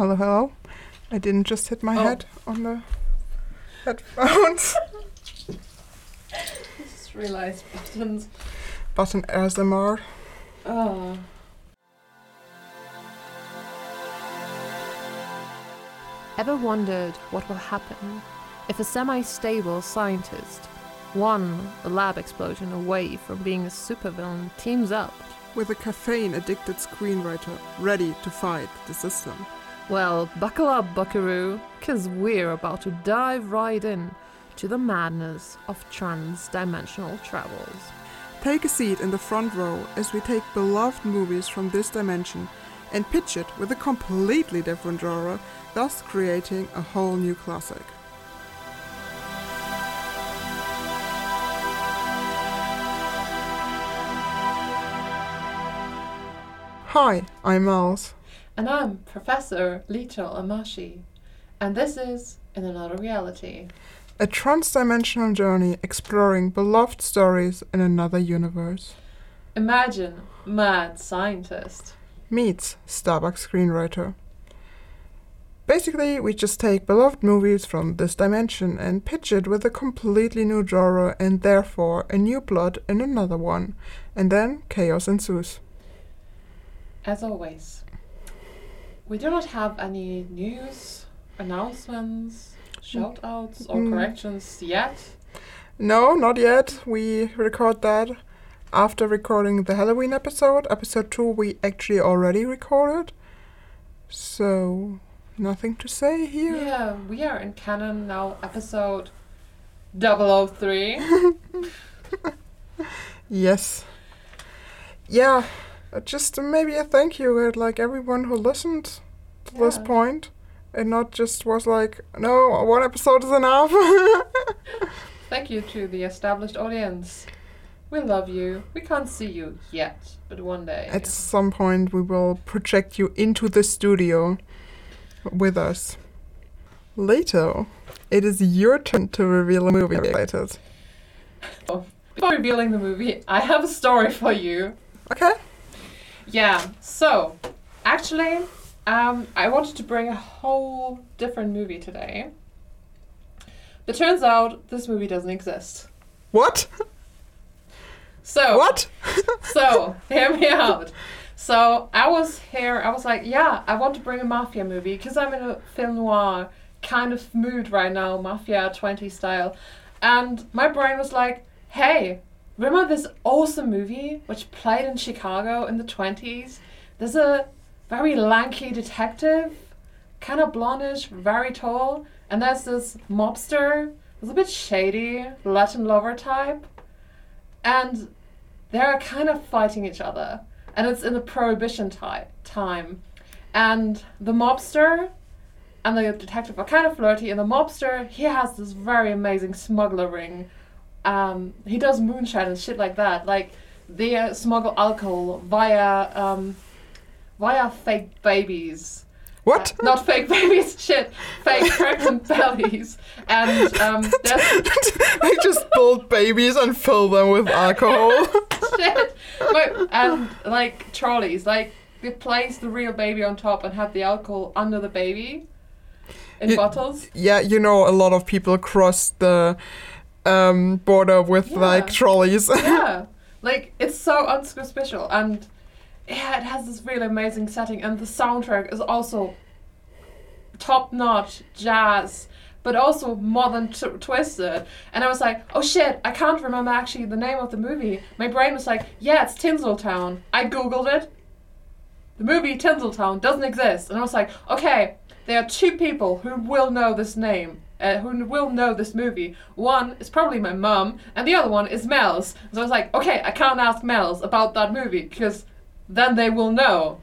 Hello, hello. I didn't just hit my Oh. head on the headphones. Just realized buttons. Button ASMR. Oh. Ah. Ever wondered what will happen if a semi stable scientist, one a lab explosion away from being a supervillain, teams up? With a caffeine addicted screenwriter ready to fight the system. Well, buckle up, buckaroo, because we're about to dive right in to the madness of trans dimensional travels. Take a seat in the front row as we take beloved movies from this dimension and pitch it with a completely different genre, thus creating a whole new classic. Hi, I'm Mels. And I'm Professor Lito Amashi. And this is In Another Reality. A trans-dimensional journey exploring beloved stories in another universe. Imagine mad scientist. Meets Starbucks screenwriter. Basically, we just take beloved movies from this dimension and pitch it with a completely new genre and therefore a new plot in another one. And then chaos ensues. As always, we do not have any news, announcements, shout outs, or Mm. corrections yet. No, not yet. We record that after recording the Halloween episode. Episode 2 we actually already recorded. So, nothing to say here. Yeah, we are in canon now, episode 003. Yes. Yeah, uh, just uh, maybe a thank you at like everyone who listened to this point and not just was like, no, one episode is enough. Thank you to the established audience. We love you. We can't see you yet, but one day. At some point, we will project you into the studio with us. Later, it is your turn to reveal a movie related. Before revealing the movie, I have a story for you. Okay? Yeah, so actually, um, I wanted to bring a whole different movie today. But turns out this movie doesn't exist. What? So What? so hear me out. So I was here. I was like, yeah, I want to bring a mafia movie because I'm in a film noir kind of mood right now, mafia twenty style, and my brain was like, hey, remember this awesome movie which played in Chicago in the twenties? There's a very lanky detective, kind of blondish, very tall, and there's this mobster, who's a bit shady, Latin lover type, and they're kind of fighting each other and it's in the prohibition ti- time and the mobster and the detective are kind of flirty and the mobster he has this very amazing smuggler ring um, he does moonshine and shit like that like they uh, smuggle alcohol via um, via fake babies What? Uh, not fake babies shit fake pregnant bellies and um, they just build babies and fill them with alcohol. shit. But, and like trolleys, like they place the real baby on top and have the alcohol under the baby in You- bottles. yeah, you know, a lot of people cross the um, border with Yeah. like trolleys. yeah, like it's so unsuspicious and yeah, it has this really amazing setting and the soundtrack is also top notch jazz. But also modern t- twisted, and I was like, "Oh shit! I can't remember actually the name of the movie." My brain was like, "Yeah, it's Tinseltown." I googled it. The movie Tinseltown doesn't exist, and I was like, "Okay, there are two people who will know this name, uh, who will know this movie. One is probably my mum, and the other one is Mels. So I was like, okay, I can't ask Mels about that movie because then they will know.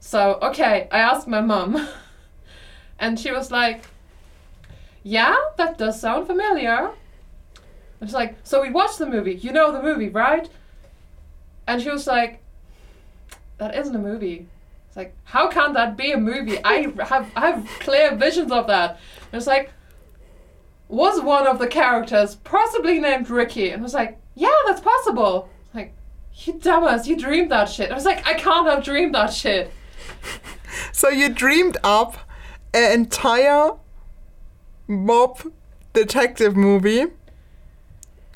So okay, I asked my mum, and she was like, yeah, that does sound familiar. And she's like, so we watched the movie. You know the movie, right? And she was like, that isn't a movie. It's like, how can that be a movie? I have I have clear visions of that. And it's like, was one of the characters possibly named Ricky? And I was like, yeah, that's possible. Like, you dumbass, you dreamed that shit. I was like, I can't have dreamed that shit. So you dreamed up an entire mob detective movie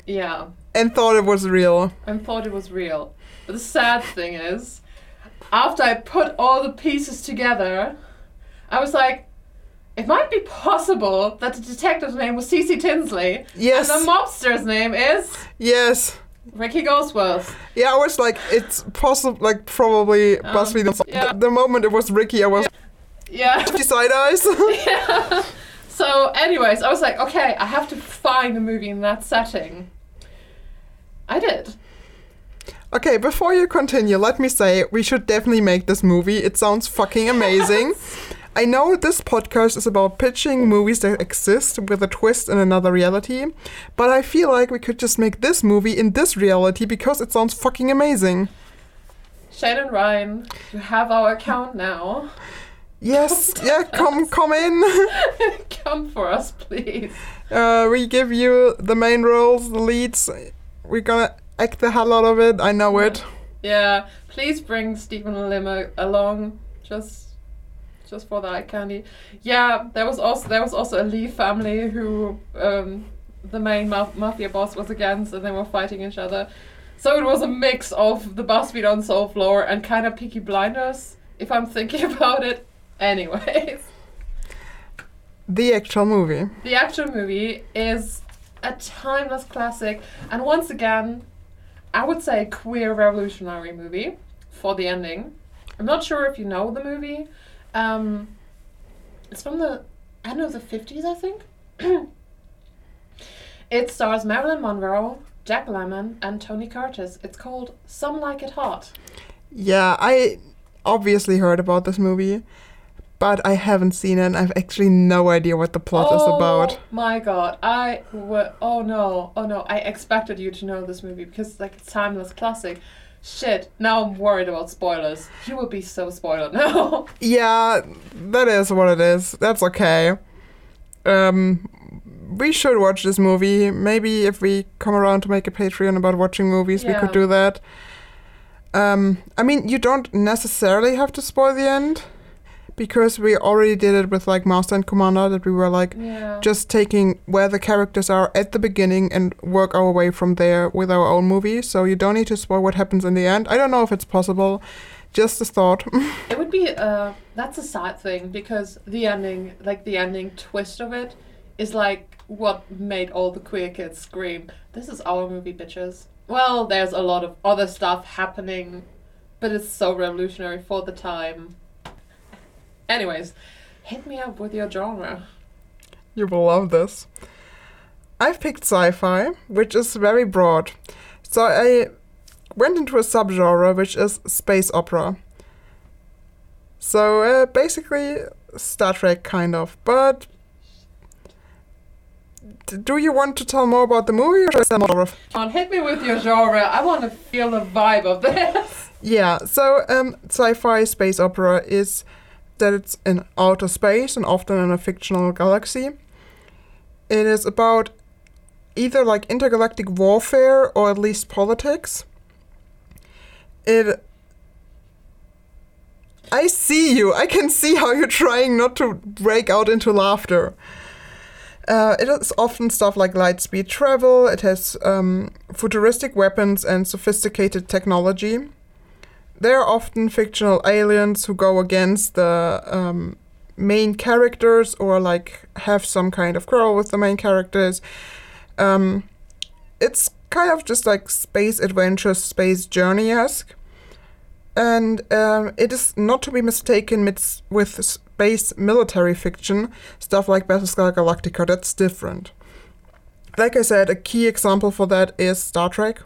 Yeah, and thought it was real. and thought it was real. But the sad thing is, after I put all the pieces together, I was like, it might be possible that the detective's name was CC Tinsley, Yes. and the mobster's name is Yes. Ricky Goldsworth. Yeah, I was like, it's possible, like probably Um, must the, yeah. the moment it was Ricky. I was Yeah. side eyes. yeah. So, anyways, I was like, okay, I have to find a movie in that setting. I did. okay, before you continue, let me say we should definitely make this movie. It sounds fucking amazing. I know this podcast is about pitching movies that exist with a twist in another reality, but I feel like we could just make this movie in this reality because it sounds fucking amazing. Shane and Ryan, you have our account now. Yes, yeah, come come in. Come for us, please. Uh, we give you the main roles, the leads. We're gonna act the hell out of it. I know it. Yeah, please bring Stephen Limo along, just, just for the eye candy. Yeah, there was also there was also a Lee family who um, the main ma- mafia boss was against, and they were fighting each other. So it was a mix of the BuzzFeed Unsolved lore and kind of Peaky Blinders, if I'm thinking about it. Anyways, The actual movie. the actual movie is a timeless classic, and once again, I would say a queer revolutionary movie for the ending. I'm not sure if you know the movie. Um, it's from the end of the 50s, I think. it stars Marilyn Monroe, Jack Lemmon, and Tony Curtis. It's called Some Like It Hot. Yeah, I obviously heard about this movie, but I haven't seen it. and I've actually no idea what the plot is about. Oh my god, I w- oh no, oh no, I expected you to know this movie because like it's timeless classic. Shit, now I'm worried about spoilers. You will be so spoiled now. Yeah, that is what it is. That's okay. Um, we should watch this movie. Maybe if we come around to make a Patreon about watching movies, we could do that. Um, I mean, you don't necessarily have to spoil the end because we already did it with like Master and Commander that we were like yeah. just taking where the characters are at the beginning and work our way from there with our own movie. So you don't need to spoil what happens in the end. I don't know if it's possible. Just a thought. It would be uh that's a sad thing because the ending like the ending twist of it is like what made all the queer kids scream. This is our movie, bitches. Well, there's a lot of other stuff happening, but it's so revolutionary for the time. Anyways, hit me up with your genre. You will love this. I've picked sci fi, which is very broad. So I went into a subgenre, which is space opera. So uh, basically, Star Trek, kind of. But d- do you want to tell more about the movie or should I tell more of on, hit me with your genre. I want to feel the vibe of this. Yeah, so um, sci-fi space opera is that it's in outer space and often in a fictional galaxy. It is about either like intergalactic warfare or at least politics. It. I see you. I can see how you're trying not to break out into laughter. Uh, it is often stuff like light speed travel. It has um, futuristic weapons and sophisticated technology they're often fictional aliens who go against the um, main characters or like have some kind of quarrel with the main characters. Um, it's kind of just like space adventure, space journey esque. And um, it is not to be mistaken mit- with space military fiction, stuff like Battlestar Galactica, that's different. Like I said, a key example for that is Star Trek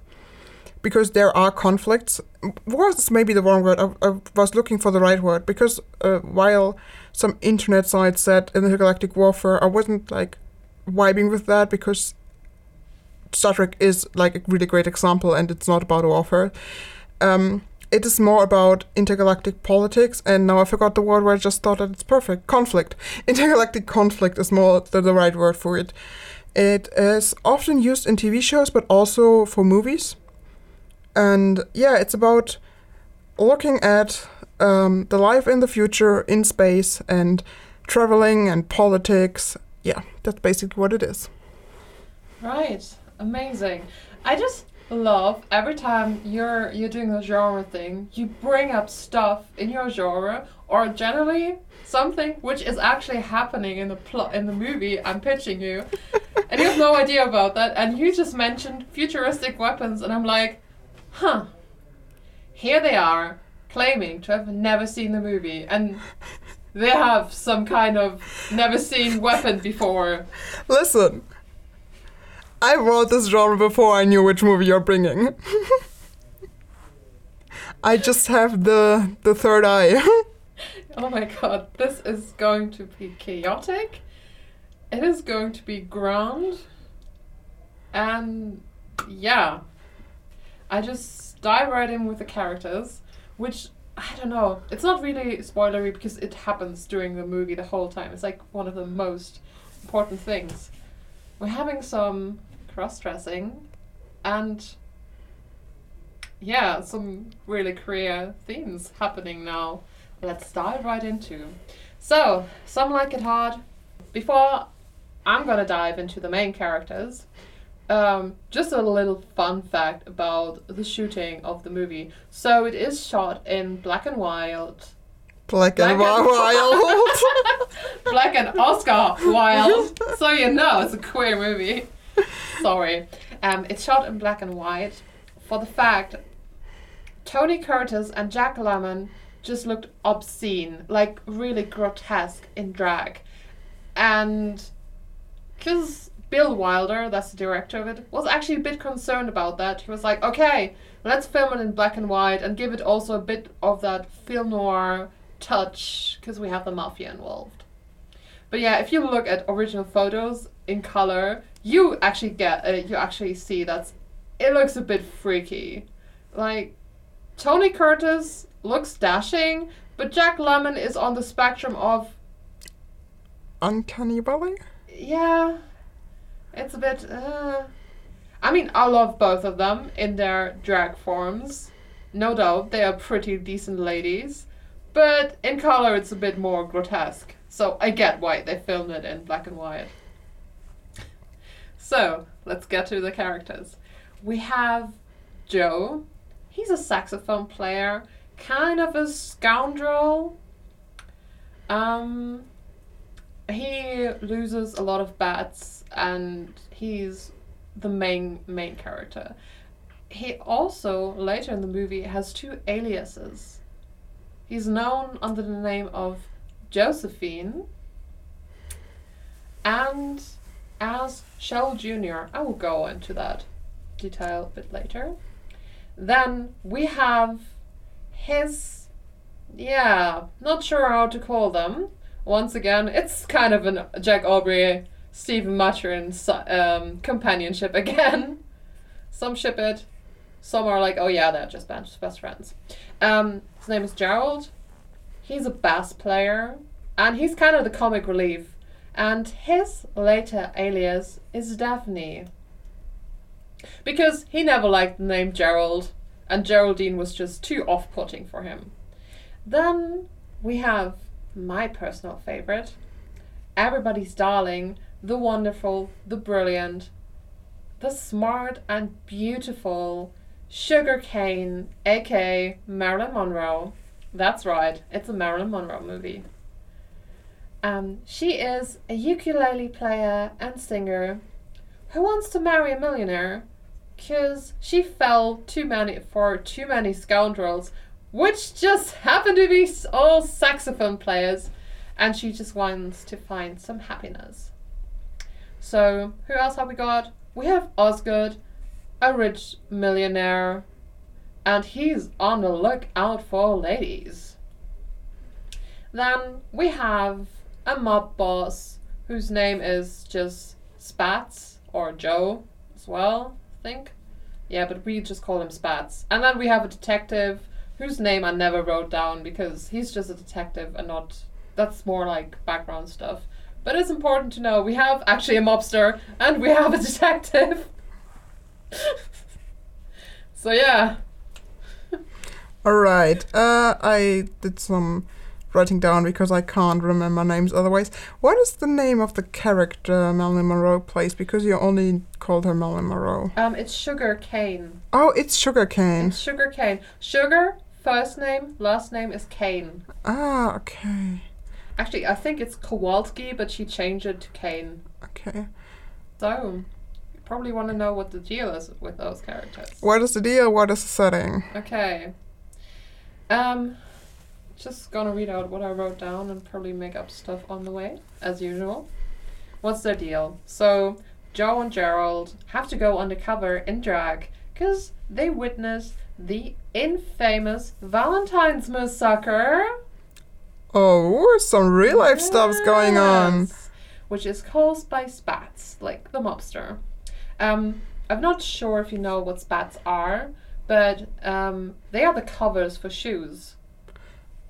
because there are conflicts. Wars Was maybe the wrong word. I, I was looking for the right word because uh, while some internet sites said intergalactic warfare, I wasn't like vibing with that because Star Trek is like a really great example, and it's not about warfare. Um, it is more about intergalactic politics, and now I forgot the word where I just thought that it's perfect. Conflict. Intergalactic conflict is more the, the right word for it. It is often used in TV shows, but also for movies and yeah, it's about looking at um, the life in the future in space and traveling and politics. Yeah, that's basically what it is. Right. Amazing. I just love every time you're you're doing the genre thing, you bring up stuff in your genre or generally something which is actually happening in the plot in the movie I'm pitching you. and you have no idea about that and you just mentioned futuristic weapons and I'm like, "Huh. Here they are claiming to have never seen the movie and they have some kind of never seen weapon before. Listen, I wrote this genre before I knew which movie you're bringing. I just have the the third eye. Oh my god, this is going to be chaotic. It is going to be grand. And yeah. I just dive right in with the characters, which I don't know. It's not really spoilery because it happens during the movie the whole time. It's like one of the most important things. We're having some cross dressing and yeah, some really queer themes happening now. Let's dive right into. So, some like it hard. Before I'm gonna dive into the main characters, um, just a little fun fact about the shooting of the movie. So it is shot in black and white, Black and Black and- wild. black and Oscar Wilde. So you know it's a queer movie. Sorry. Um, it's shot in black and white for the fact Tony Curtis and Jack Lemmon just looked obscene, like really grotesque in drag. And because Bill Wilder, that's the director of it, was actually a bit concerned about that. He was like, okay, let's film it in black and white and give it also a bit of that film noir touch because we have the mafia involved. But yeah, if you look at original photos in color, you actually get uh, you actually see that it looks a bit freaky. Like Tony Curtis looks dashing, but Jack Lemmon is on the spectrum of Uncanny Valley? yeah, it's a bit. Uh, I mean, I love both of them in their drag forms. No doubt, they are pretty decent ladies, but in color it's a bit more grotesque. So I get why they filmed it in black and white. So let's get to the characters. We have Joe. He's a saxophone player, kind of a scoundrel. Um, he loses a lot of bats and he's the main main character. He also later in the movie has two aliases. He's known under the name of Josephine and as Shell Jr. I will go into that detail a bit later. Then we have his yeah, not sure how to call them once again, it's kind of a Jack Aubrey, Stephen Maturin um, companionship again. Some ship it, some are like, oh yeah, they're just best, best friends. Um, his name is Gerald. He's a bass player, and he's kind of the comic relief. And his later alias is Daphne. Because he never liked the name Gerald, and Geraldine was just too off putting for him. Then we have my personal favorite, everybody's darling, the wonderful, the brilliant, the smart and beautiful Sugar Kane, aka Marilyn Monroe. That's right, it's a Marilyn Monroe movie. Um, she is a ukulele player and singer who wants to marry a millionaire because she fell too many for too many scoundrels which just happen to be all saxophone players, and she just wants to find some happiness. So, who else have we got? We have Osgood, a rich millionaire, and he's on the lookout for ladies. Then we have a mob boss whose name is just Spats or Joe as well, I think. Yeah, but we just call him Spats. And then we have a detective whose name I never wrote down because he's just a detective and not. That's more like background stuff. But it's important to know we have actually a mobster and we have a detective. so yeah, All right. Uh, I did some writing down because I can't remember names otherwise. What is the name of the character Marilyn Monroe plays? Because you only called her Marilyn Monroe. Um, it's Sugar Kane. Oh, it's Sugarcane. It's Sugar Kane. Sugar, first name, last name is Kane. Ah, okay. Actually, I think it's Kowalski, but she changed it to Kane. Okay. So, you probably want to know what the deal is with those characters. What is the deal? What is the setting? Okay. Um, just gonna read out what I wrote down and probably make up stuff on the way, as usual. What's their deal? So, Joe and Gerald have to go undercover in drag because they witness the infamous Valentine's massacre. Oh, some real life stuff's going on. Which is caused by spats, like the mobster. Um, I'm not sure if you know what spats are, but um, they are the covers for shoes.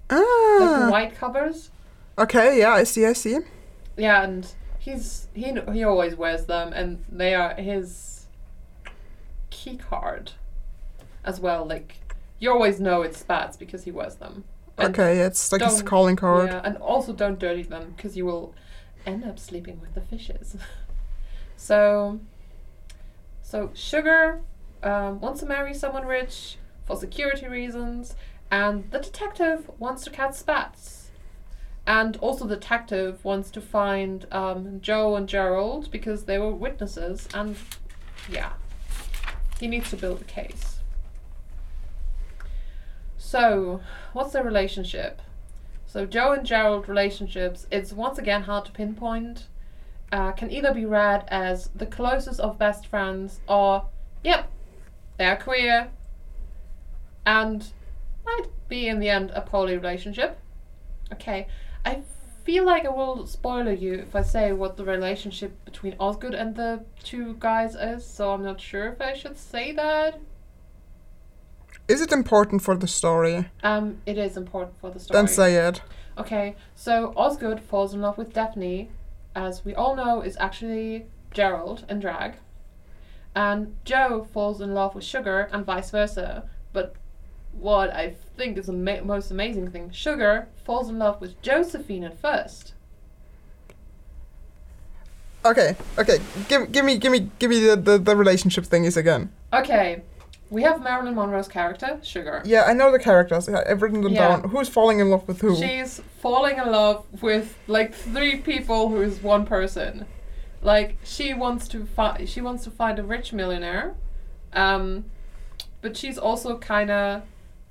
Ah. Like white covers. Okay, yeah, I see, I see. Yeah, and he's he he always wears them, and they are his key card as well. Like you always know it's spats because he wears them. And Okay, it's like his calling card. Yeah, and also don't dirty them because you will end up sleeping with the fishes. so, so Sugar um, wants to marry someone rich for security reasons, and the detective wants to catch spats. And also, the detective wants to find um, Joe and Gerald because they were witnesses, and yeah, he needs to build a case. So, what's their relationship? So Joe and Gerald relationships, it's once again hard to pinpoint. Uh, can either be read as the closest of best friends or, yep, they're queer, and might be in the end a poly relationship. Okay, I feel like I will spoiler you if I say what the relationship between Osgood and the two guys is, so I'm not sure if I should say that. Is it important for the story? Um, it is important for the story. Then say it. Okay, so Osgood falls in love with Daphne, as we all know is actually Gerald in drag. And Joe falls in love with Sugar and vice versa. But what I think is the ma- most amazing thing, Sugar falls in love with Josephine at first. Okay, okay. Give, give me, give me, give me the, the, the relationship thingies again. Okay, we have Marilyn Monroe's character, Sugar. Yeah, I know the characters. I've written them Yeah. down. Who's falling in love with who? She's falling in love with like three people who is one person. Like she wants to find she wants to find a rich millionaire. Um but she's also kind of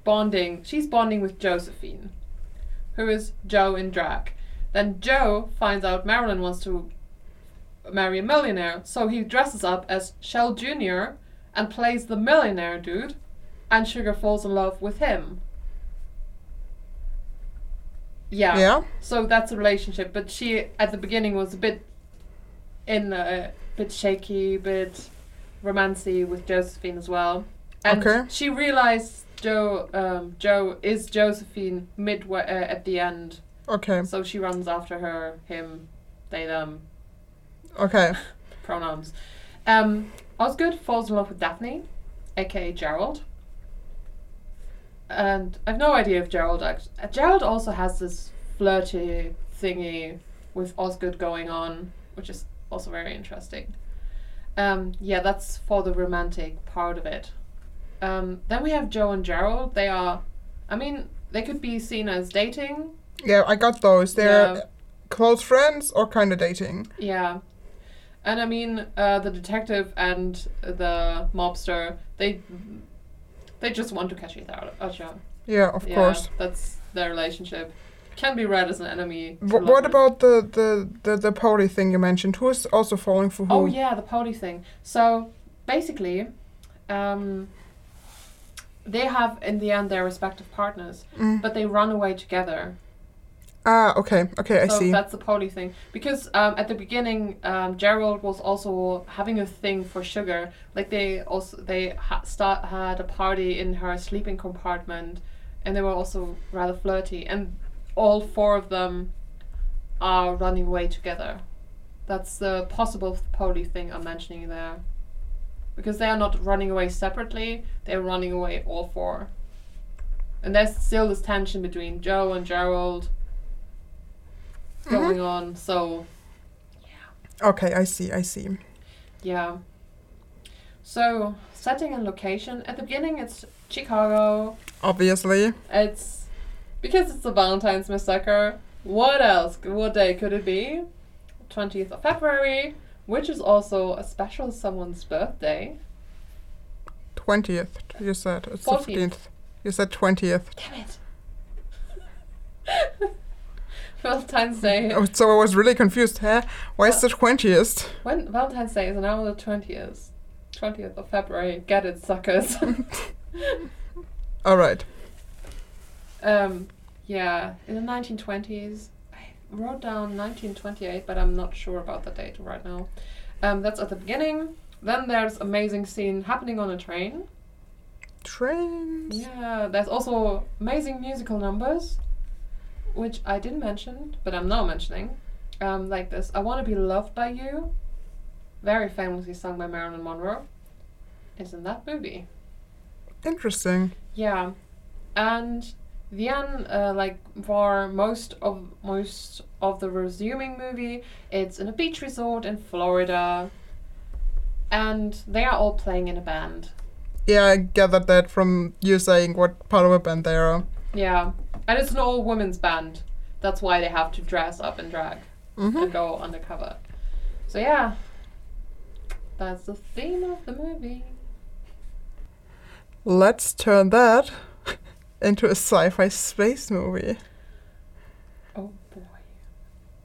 bonding. She's bonding with Josephine, who is Joe in drag. Then Joe finds out Marilyn wants to marry a millionaire, so he dresses up as Shell Jr. and plays the millionaire dude, and Sugar falls in love with him. Yeah. yeah. So that's a relationship, but she at the beginning was a bit in a bit shaky, bit romancy with Josephine as well. And Okay. she realized Joe um, Joe is Josephine midway uh, at the end, Okay. so she runs after her, him, they, them, Okay. pronouns. Um, Osgood falls in love with Daphne, aka Gerald. And I've no idea if Gerald act- uh, Gerald also has this flirty thingy with Osgood going on, which is also very interesting. Um, yeah, that's for the romantic part of it. Um, then we have Joe and Gerald. They are, I mean, they could be seen as dating. Yeah, I got those. They're Yeah. close friends or kind of dating. Yeah. And I mean, uh, the detective and the mobster, they they just want to catch each other. Yeah, of yeah, course. That's their relationship. Can be read as an enemy. Wh- what about the the the the poly thing you mentioned? Who is also falling for who? Oh yeah, the pony thing. So basically, um, they have in the end their respective partners, Mm. but they run away together. Ah, okay, okay, I so see. that's the poly thing. Because um, at the beginning, um, Gerald was also having a thing for sugar. Like they also they ha- start had a party in her sleeping compartment, and they were also rather flirty. And all four of them are running away together. That's the possible poly thing I'm mentioning there. Because they are not running away separately; they're running away all four. and there's still this tension between Joe and Gerald Mhm. going on. So yeah. Okay, I see, I see. yeah. So setting and location at the beginning, it's Chicago. Obviously. It's because it's the Valentine's massacre. What else? What day could it be? 20th of February, which is also a special someone's birthday. 20th, you said. It's 14th. 15th. You said 20th. Damn it. Valentine's Day. Oh, so I was really confused. Huh? Why is the 20th? When Valentine's Day is now the 20th. 20th of February. Get it, suckers. Alright. um, yeah, in the 1920s. I wrote down 1928, but I'm not sure about the date right now. Um, that's at the beginning. Then there's amazing scene happening on a train. Trains. Yeah, there's also amazing musical numbers, which I didn't mention, but I'm now mentioning. Um, like this, "I Want to Be Loved by You," very famously sung by Marilyn Monroe, is in that movie. Interesting. Yeah, and then, uh, like for most of most of the resuming movie, it's in a beach resort in Florida, and they are all playing in a band. Yeah, I gathered that from you saying what part of a band they are. Yeah, and it's an all women's band. That's why they have to dress up and drag hmm and go undercover. So yeah, that's the theme of the movie. Let's turn that into a sci fi space movie. Oh boy,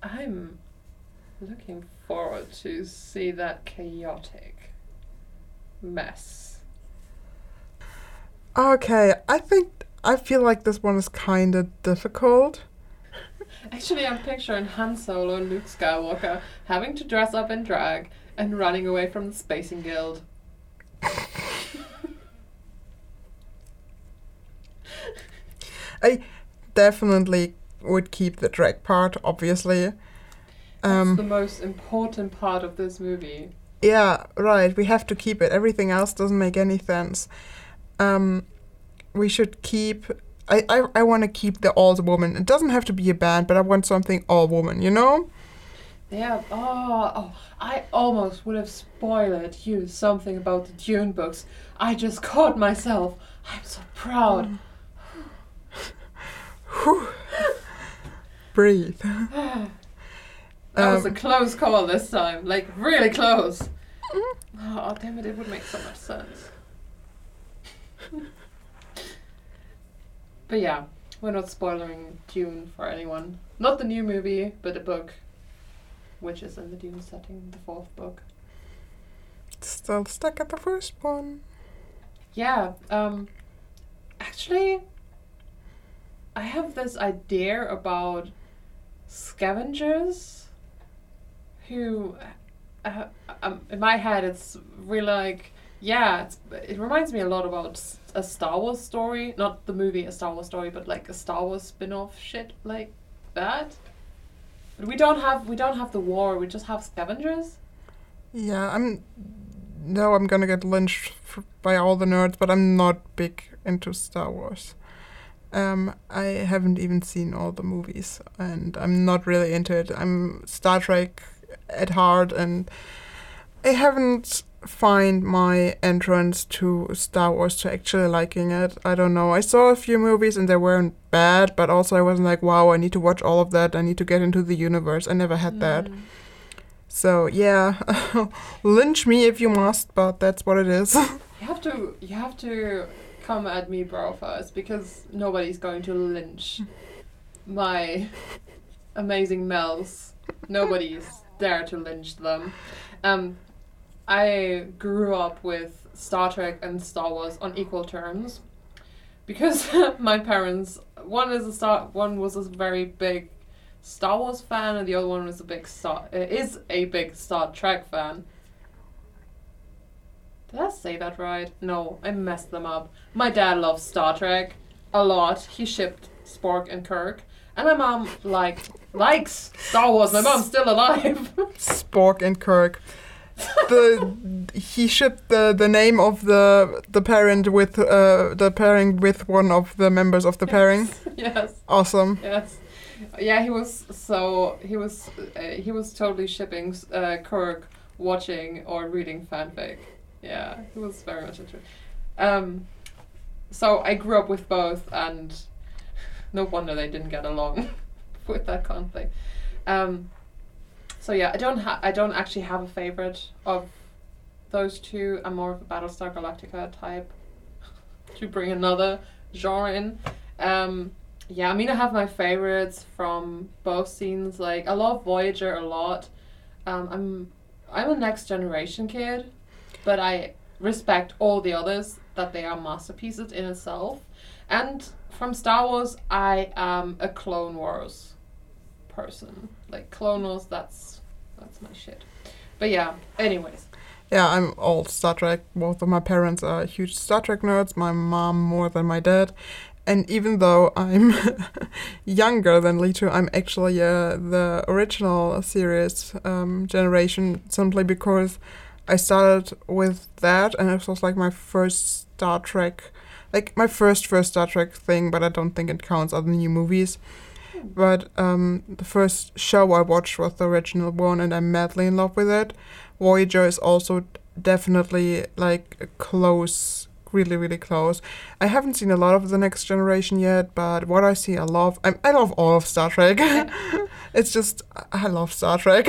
I'm looking forward to see that chaotic mess. Okay, I think. I feel like this one is kind of difficult. Actually, I'm picturing Han Solo and Luke Skywalker having to dress up in drag and running away from the Spacing Guild. I definitely would keep the drag part, obviously. That's Um, the most important part of this movie. Yeah, right. We have to keep it. Everything else doesn't make any sense. Um, we should keep. I, I, I want to keep the all woman. It doesn't have to be a band, but I want something all woman. You know? Yeah. Oh, oh, I almost would have spoiled you something about the Dune books. I just caught myself. I'm so proud. Breathe. That was a Um, close call this time. Like, really close. Oh, damn it, it would make so much sense. but yeah, we're not spoiling Dune for anyone. Not the new movie, but the book, which is in the Dune setting, the fourth book. Still stuck at the first one. Yeah, um, actually, I have this idea about scavengers who, uh, um, in my head, it's really like, yeah, it's, it reminds me a lot about a Star Wars story, not the movie A Star Wars Story, but like a Star Wars spin-off shit like that. But we don't have we don't have the war. We just have scavengers. Yeah, I'm. No, I'm gonna get lynched by all the nerds, but I'm not big into Star Wars. Um, I haven't even seen all the movies, and I'm not really into it. I'm Star Trek at heart, and I haven't find my entrance to Star Wars to actually liking it. I don't know. I saw a few movies and they weren't bad, but also I wasn't like, wow, I need to watch all of that. I need to get into the universe. I never had that. Mm. So yeah, lynch me if you must, but that's what it is. You have to you have to come at me, bro, first because nobody's going to lynch my amazing Mels. Nobody's there to lynch them. Um, I grew up with Star Trek and Star Wars on equal terms because my parents one is a star one was a very big Star Wars fan and the other one was a big Star uh, is a big Star Trek fan. Did I say that right? No, I messed them up. My dad loves Star Trek a lot. He shipped Spirk and Kirk. And my mom like likes Star Wars. My mom's still alive. Spirk and Kirk. The he shipped the the name of the the parent with uh the pairing with one of the members of the pairing. yes. Awesome. Yes. Yeah, he was so he was uh, he was totally shipping uh, Kirk watching or reading fanfic. Yeah, he was very much into it. Um, so I grew up with both, and no wonder they didn't get along with that kind of thing. Um, so yeah, I don't ha- I don't actually have a favorite of those two. I'm more of a Battlestar Galactica type. to bring another genre in. Um, yeah, I mean, I have my favorites from both scenes. Like, I love Voyager a lot. Um, I'm I'm a next generation kid, but I respect all the others that they are masterpieces in itself. And from Star Wars, I am a Clone Wars person. Like Clone Wars, that's that's my shit. But yeah, anyways. Yeah, I'm all Star Trek. Both of my parents are huge Star Trek nerds. My mom more than my dad. And even though I'm younger than Lito, I'm actually uh, the original series um, generation simply because I started with that and it was like my first Star Trek, like my first first Star Trek thing, but I don't think it counts other new movies. But um, the first show I watched was the original one, and I'm madly in love with it. Voyager is also definitely like close, really, really close. I haven't seen a lot of the Next Generation yet, but what I see, I love. I, I love all of Star Trek. it's just I love Star Trek.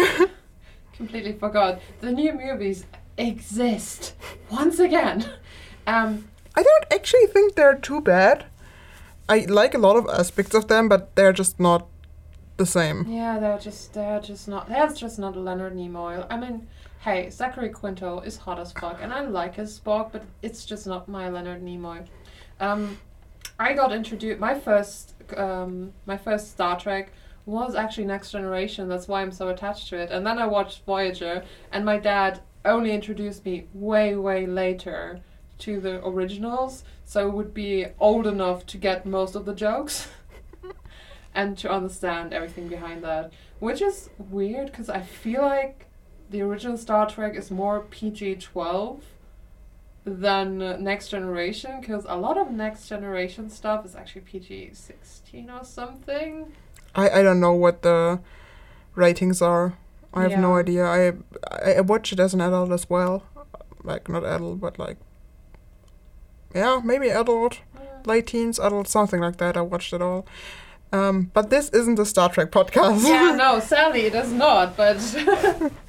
Completely forgot the new movies exist once again. Um, I don't actually think they're too bad. I like a lot of aspects of them, but they're just not the same. Yeah, they're just they're just not that's just not Leonard Nimoy. I mean, hey, Zachary Quinto is hot as fuck, and I like his Spock, but it's just not my Leonard Nimoy. Um, I got introduced. My first um, my first Star Trek was actually Next Generation. That's why I'm so attached to it. And then I watched Voyager, and my dad only introduced me way way later to the originals, so would be old enough to get most of the jokes and to understand everything behind that. Which is weird because I feel like the original Star Trek is more PG 12 than uh, Next Generation because a lot of Next Generation stuff is actually PG 16 or something. I, I don't know what the ratings are. I have no idea. I, I I watch it as an adult as well, like not adult, but like yeah, maybe adult, late teens, adult, something like that. I watched it all. Um, but this isn't a Star Trek podcast. yeah, no, sadly it is not, but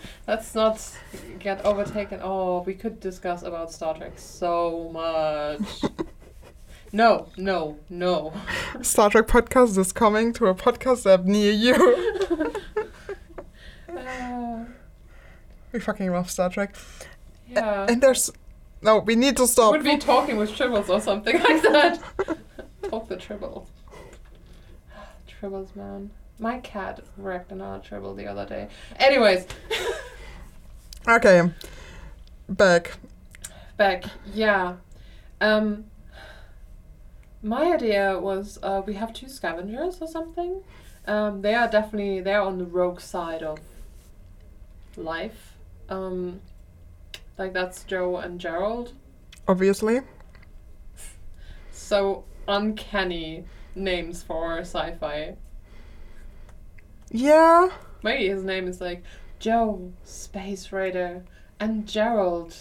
let's not get overtaken. Oh, we could discuss about Star Trek so much. no, no, no. Star Trek podcast is coming to a podcast app near you. Uh, we fucking love Star Trek. yeah. And there's no, we need to stop. Would be talking with tribbles or something like that. Talk the tribbles. Tribbles, man. My cat wrecked another tribble the other day. Anyways, Okay, back. back. Yeah. Um. My idea was uh, we have two scavengers or something. Um, they are definitely they're on the rogue side of life. Um, like that's Joe and Gerald. Obviously, So uncanny names for sci-fi. yeah. Maybe his name is like Joe, Space Raider, and Gerald.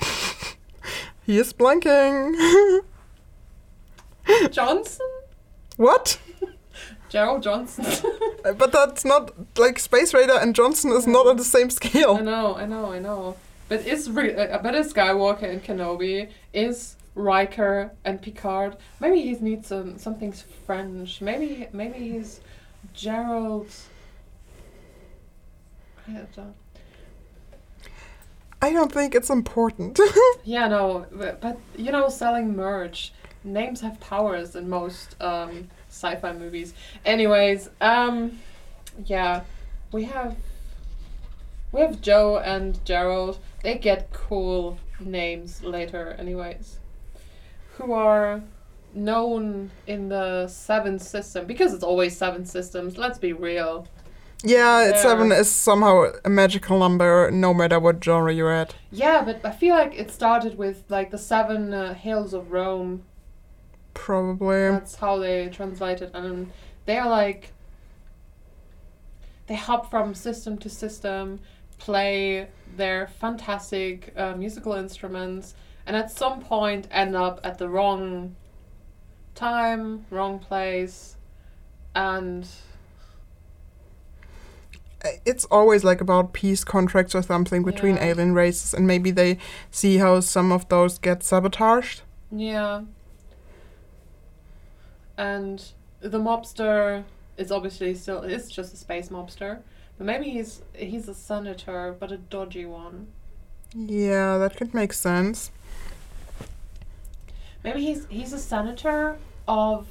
He is blanking. Johnson? what? Gerald Johnson. But that's not like Space Raider and Johnson is not on the same scale. I know, I know, I know. But is re- uh, but is Skywalker and Kenobi is Riker and Picard. Maybe he needs some something French. Maybe maybe he's Gerald. I don't know. I don't think it's important. Yeah, no, but, but you know, selling merch, names have powers in most um, sci-fi movies. Anyways, um, yeah, we have we have Joe and Gerald. They get cool names later, anyways, who are known in the seven system because it's always seven systems. Let's be real. Yeah, it's seven is somehow a magical number, no matter what genre you're at. Yeah, but I feel like it started with like the seven uh, hills of Rome. Probably. That's how they translate it, and they are like they hop from system to system, play their fantastic uh, musical instruments, and at some point end up at the wrong time, wrong place, and it's always like about peace contracts or something between Yeah. alien races, and maybe they see how some of those get sabotaged. yeah. And the mobster is obviously still is just a space mobster, but maybe he's he's a senator, but a dodgy one. Yeah, that could make sense. Maybe he's he's a senator of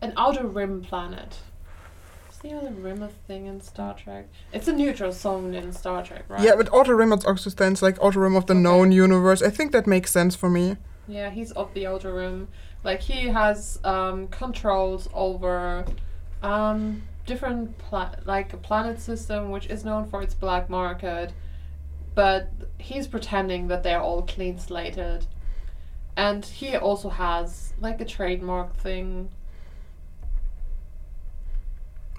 an outer rim planet. Is the outer rim a thing in Star Trek? It's a neutral zone in Star Trek, right? Yeah, but Outer Rim also stands like Outer Rim of the Okay. known universe. I think that makes sense for me. Yeah, he's of the outer rim. Like he has um, controls over um, different pla- like a planet system which is known for its black market, but he's pretending that they're all clean slated, and he also has like a trademark thing.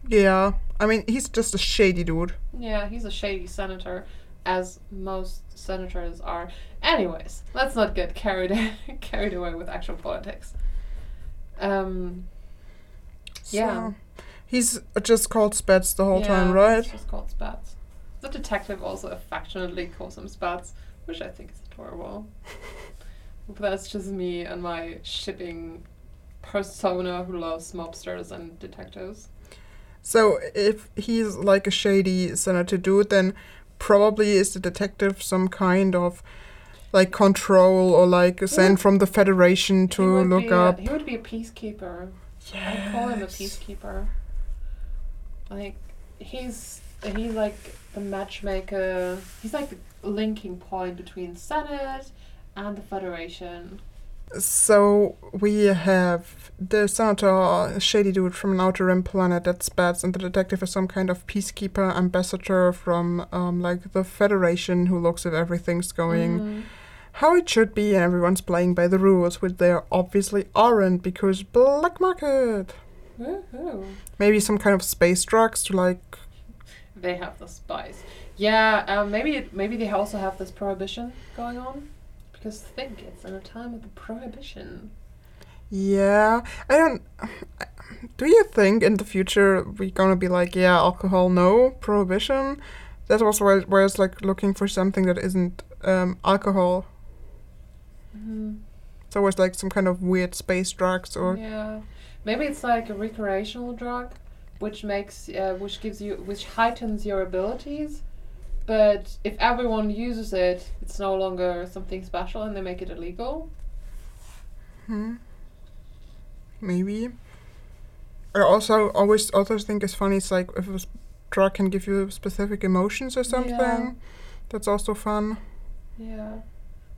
Yeah, I mean, he's just a shady dude. Yeah, he's a shady senator, as most senators are. Anyways, let's not get carried carried away with actual politics. Um, Yeah. He's just called Spats the whole yeah, time, right? It's just called Spats. The detective also affectionately calls him Spats, which I think is adorable. but that's just me and my shipping persona who loves mobsters and detectives. So if he's like a shady senator dude, then probably is the detective some kind of like control or like sent would- from the Federation to look a- up. he would be a peacekeeper. I call him a peacekeeper. Like he's he's like the matchmaker. He's like the linking point between Senate and the Federation. So we have the senator, a shady dude from an outer rim planet that spats, and the detective is some kind of peacekeeper ambassador from um, like the Federation who looks at everything's going Mhm. How it should be, and everyone's playing by the rules, which they obviously aren't because black market. Woohoo. Maybe some kind of space drugs to like. They have the spice. Yeah, um, maybe it, maybe they also have this prohibition going on, because think it's in a time of the prohibition. Yeah, I don't. Do you think in the future we're gonna be like, yeah, alcohol no, prohibition? That's also where, where it's like looking for something that isn't um, alcohol. Mm-hmm. It's always like some kind of weird space drugs or. yeah, maybe it's like a recreational drug, which makes uh, which gives you which heightens your abilities, but if everyone uses it, it's no longer something special, and they make it illegal. Hmm. Maybe. I also always also think it's funny. It's like if a drug can give you specific emotions or something. Yeah. That's also fun. Yeah,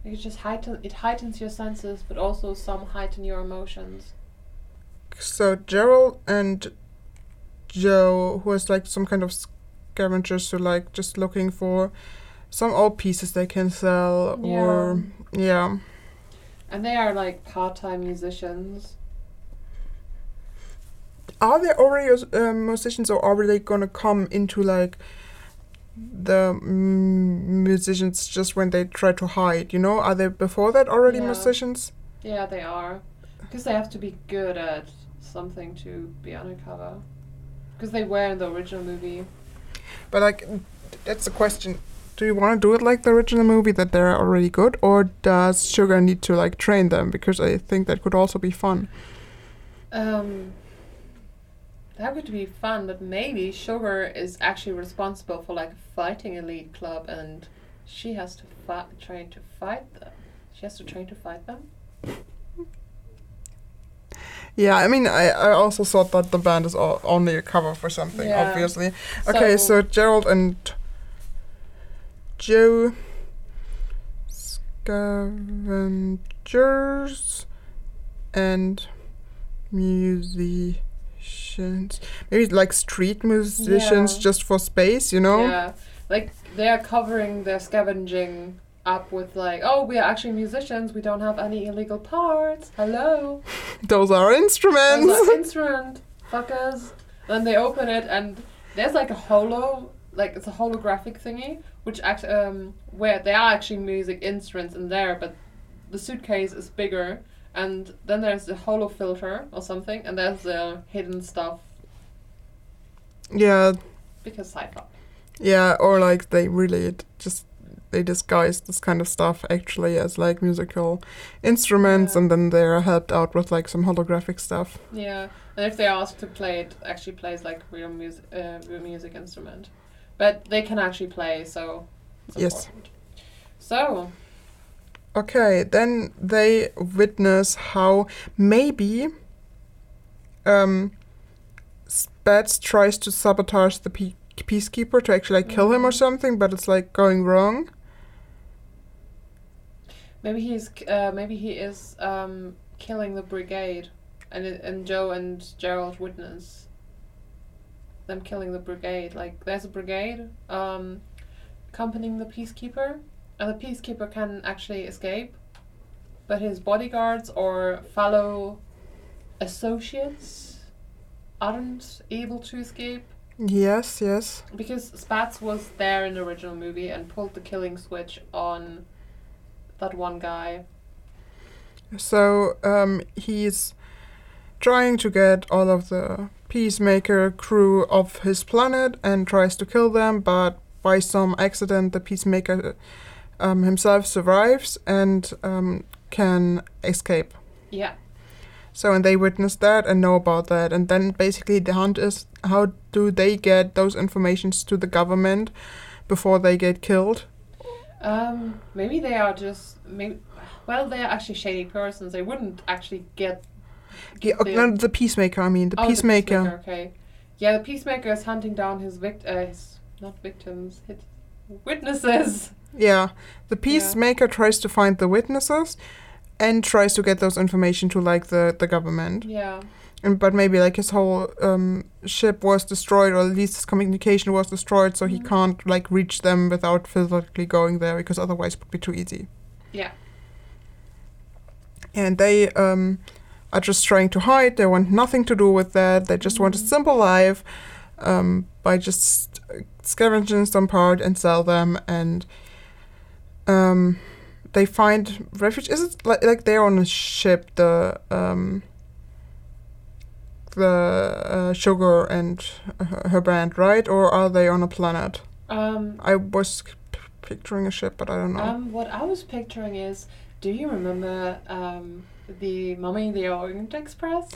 it just heighten it heightens your senses, but also some heighten your emotions. So Gerald and Joe, who is like some kind of scavengers, who like just looking for some old pieces they can sell, or yeah, And they are like part-time musicians. are they already uh, musicians, or are they gonna come into like the mm, musicians just when they try to hide? You know, are they before that already Yeah. musicians? Yeah, they are. Because they have to be good at something to be undercover. Because they were in the original movie. But like, that's the question. Do you want to do it like the original movie that they're already good, or does Sugar need to like train them? Because I think that could also be fun. Um, that would be fun, but maybe Sugar is actually responsible for like fighting elite club, and she has to fight, train to fight them. She has to train to fight them. Yeah, I mean, I, I also thought that the band is all, only a cover for something, Yeah. obviously. Okay, so Gerald and Joe scavengers and musicians. Musicians. Maybe like street musicians Yeah. just for space, you know? Yeah, like they're covering their scavenging up with like, oh, we are actually musicians. We don't have any illegal parts. Hello, Those are instruments. Those are instrument fuckers. Then they open it and there's like a holo, like it's a holographic thingy, which act um where there are actually music instruments in there, but the suitcase is bigger. And then there's the holo filter or something, and there's the hidden stuff yeah, because sci-fi. yeah, or like they really just they disguise this kind of stuff actually as like musical instruments, Yeah. and then they're helped out with like some holographic stuff. Yeah, and if they ask to play it, actually plays like real music, uh, real music instrument, but they can actually play, so Yes. important. So Okay, then they witness how maybe um, Spats tries to sabotage the pe- peacekeeper to actually like kill him or Mhm. something, but it's like going wrong. maybe he's uh, maybe he is um, killing the brigade, and and Joe and Gerald witness them killing the brigade. Like there's a brigade um, accompanying the peacekeeper, the peacekeeper can actually escape, but his bodyguards or fellow associates aren't able to escape Yes, yes. because Spats was there in the original movie and pulled the killing switch on that one guy. So um, he's trying to get all of the peacemaker crew off his planet and tries to kill them, but by some accident, the peacemaker um, himself survives and um, can escape. Yeah. So and they witness that and know about that, and then basically the hunt is how do they get those informations to the government before they get killed? Um, maybe they are just maybe. Well, they are actually shady persons. They wouldn't actually get. Yeah, the- no, the peacemaker. I mean the Oh, peacemaker. Okay. Yeah, the peacemaker is hunting down his vict. Uh, his not victims. His witnesses. Yeah, the peacemaker tries to find the witnesses and tries to get those information to like the the government. Yeah. And but maybe like his whole um, ship was destroyed, or at least his communication was destroyed, so he Mhm. can't like reach them without physically going there because otherwise it would be too easy. Yeah. And they um, are just trying to hide. They want nothing to do with that. They just want a Mhm. simple life um, by just scavenging some part and sell them. And um, they find refuge. Is it like, like they're on a ship? The um, the uh, sugar and her, her band, right? Or are they on a planet? Um. I was p- picturing a ship, but I don't know. Um. What I was picturing is, do you remember um the Mummy the Orient Express?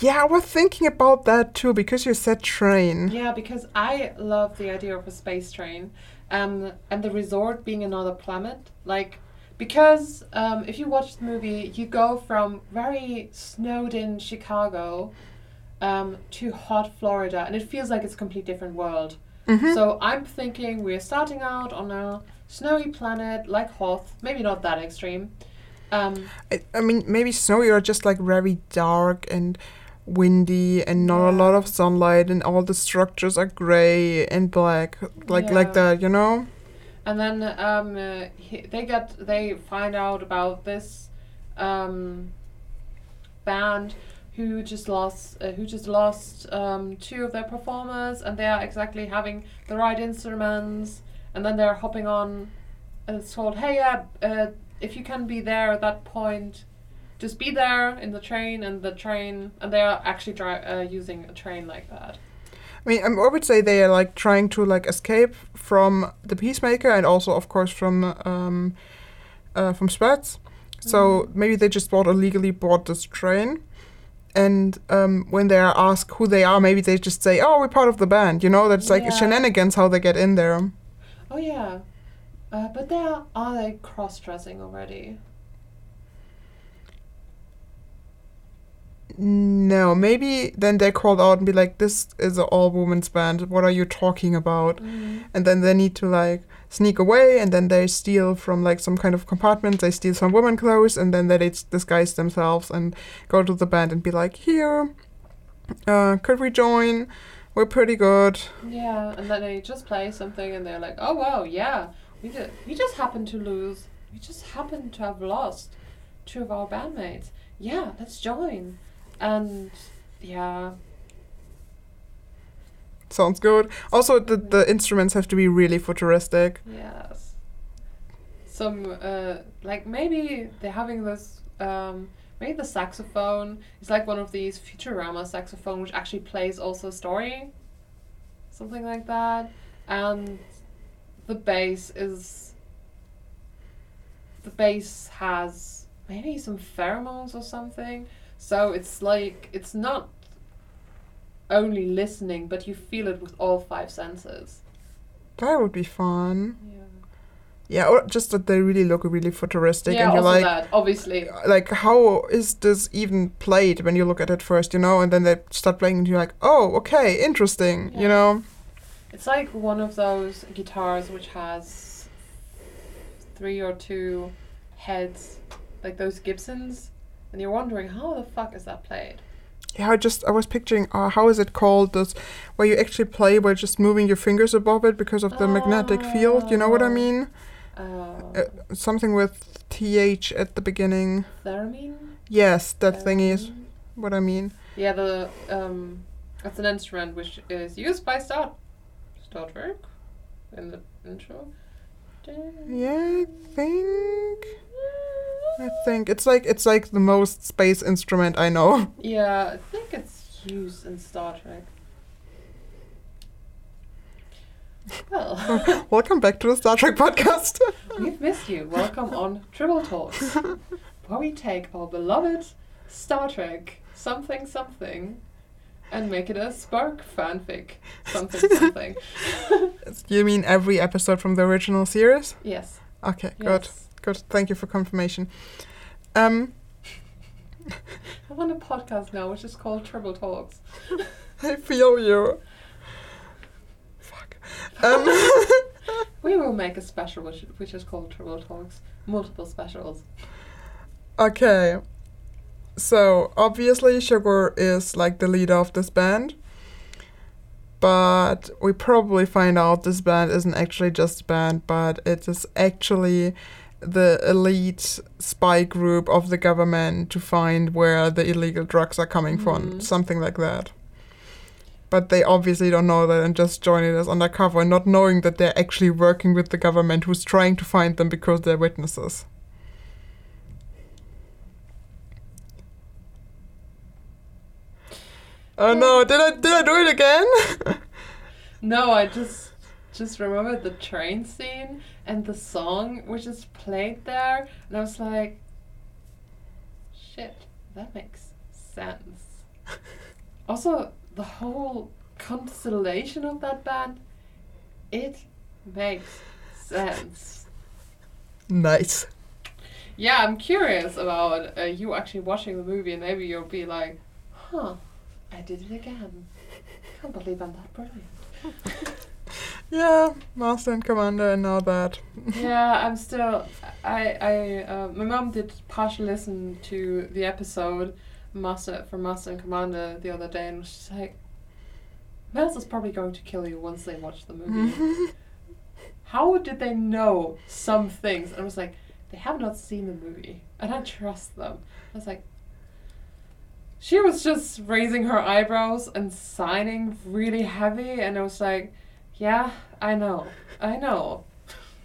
yeah, I was thinking about that too because you said train. Yeah, because I love the idea of a space train, um, and the resort being another planet. Like, because um, if you watch the movie, you go from very snowed in Chicago um, to hot Florida, and it feels like it's a complete different world. Mhm. So I'm thinking we're starting out on a snowy planet like Hoth, maybe not that extreme. Um, I, I mean, maybe snowy or just like very dark and windy and not a lot of sunlight and all the structures are gray and black, like like that, you know? And then um, uh, he, they get they find out about this um, band who just lost uh, who just lost um, two of their performers, and they are exactly having the right instruments. And then they're hopping on, and it's told, "Hey, yeah, uh, if you can be there at that point." Just be there in the train, and the train, and they are actually dri- uh, using a train like that. I mean, I would say they are like trying to like escape from the peacemaker and also, of course, from um, uh, from Spats. So Mhm. maybe they just bought illegally bought this train. And um, when they are asked who they are, maybe they just say, "Oh, we're part of the band." You know, that's like Yeah. shenanigans how they get in there. Oh yeah, uh, but they are, are they cross dressing already? No, maybe then they called out and be like, "This is an all-women's band. What are you talking about?" And then they need to like sneak away, and then they steal from like some kind of compartment. They steal some women clothes, and then they disguise themselves and go to the band and be like, "Here, Uh, could we join? We're pretty good. Yeah, and then they just play something, and they're like, "Oh wow, yeah, we did. We just happened to lose. We just happened to have lost two of our bandmates. Yeah, let's join." And yeah, Sounds good. Also, the, the instruments have to be really futuristic. yes. Some uh, like maybe they're having this. Um, maybe the saxophone is like one of these Futurama saxophone, which actually plays also a story, something like that, and the bass is. The bass has maybe some pheromones or something, so it's like it's not only listening, but you feel it with all five senses. That would be fun. Yeah. Yeah, or just that they really look really futuristic, yeah, and you're like, that, obviously. Uh, like, how is this even played when you look at it first, you know? And then they start playing, and you're like, oh, okay, interesting, Yeah. you know? It's like one of those guitars which has three or two heads, like those Gibsons, and you're wondering how the fuck is that played? Yeah, I just I was picturing, uh, how is it called? This where you actually play by just moving your fingers above it because of the magnetic field. You know what I Oh. mean? Uh, Uh, something with th at the beginning. theremin. Yes, that thing is what I mean. Yeah, the um, it's an instrument which is used by Star Star Trek in the intro. Yeah, I think. I think it's like it's like the most space instrument I know. Yeah, I think it's used in Star Trek. Well, Welcome back to the Star Trek podcast. we've missed you. Welcome on Tribble Talks, where we take our beloved Star Trek something something and make it a Spirk fanfic something something. you mean every episode from the original series? yes. Okay, Yes. good. Thank you for confirmation. Um, I want a podcast now, which is called Tribble Talks. I feel you. Fuck. Um, We will make a special, which, which is called Tribble Talks. Multiple specials. okay. So obviously Sugar is like the leader of this band. But we probably find out this band isn't actually just a band, but it is actually the elite spy group of the government to find where the illegal drugs are coming from. Mhm. Something like that. But they obviously don't know that and just join it as undercover, not knowing that they're actually working with the government who's trying to find them because they're witnesses. Oh no, did I did I do it again? No, I just just remembered the train scene and the song which is played there, and I was like, shit, that makes sense. also, the whole constellation of that band, it makes sense. nice. Yeah, I'm curious about uh, you actually watching the movie, and maybe you'll be like, huh, I did it again. Can't believe I'm that brilliant. Yeah, Master and Commander and all that. yeah, I'm still. I I uh, my mom did partial listen to the episode Master from Master and Commander the other day, and she's like, "Miles is probably going to kill you once they watch the movie." How did they know some things? And I was like, they have not seen the movie, and I trust them. I was like. She was just raising her eyebrows and signing really heavy, and I was like, "Yeah, I know, I know."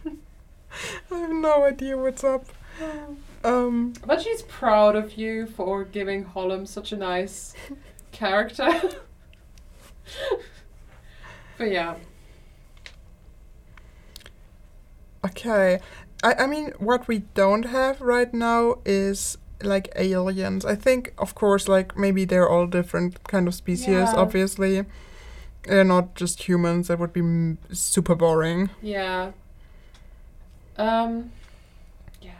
I have no idea what's up. Um, But she's proud of you for giving Hollum such a nice character. but yeah, okay. I, I mean, what we don't have right now is like aliens. I think, of course, like maybe they're all different kind of species, Yeah. obviously. They're not just humans, that would be m- super boring. yeah. Um, yeah.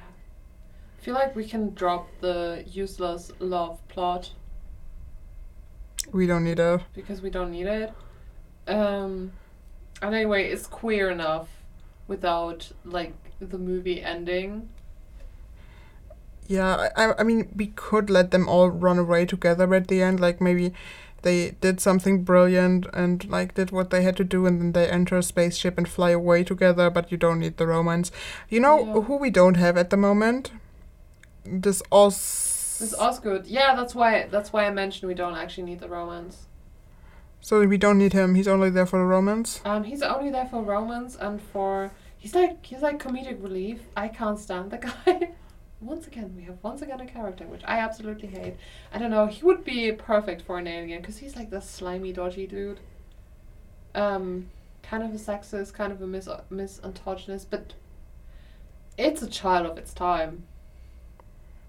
I feel like we can drop the useless love plot We don't need it. because we don't need it. Um, and anyway, it's queer enough without like the movie ending. Yeah, I, I- I mean, we could let them all run away together at the end, like maybe they did something brilliant and like did what they had to do and then they enter a spaceship and fly away together but you don't need the romance you know Yeah. who we don't have at the moment this os This Osgood. Yeah, that's why that's why I mentioned we don't actually need the romance. so we don't need him he's only there for the romance Um, he's only there for romance and for he's like he's like comedic relief. I can't stand the guy. Once again, we have once again a character which I absolutely hate. I don't know. He would be perfect for an alien because he's like this slimy, dodgy dude. Um, kind of a sexist, kind of a mis misandrogynous, but it's a child of its time.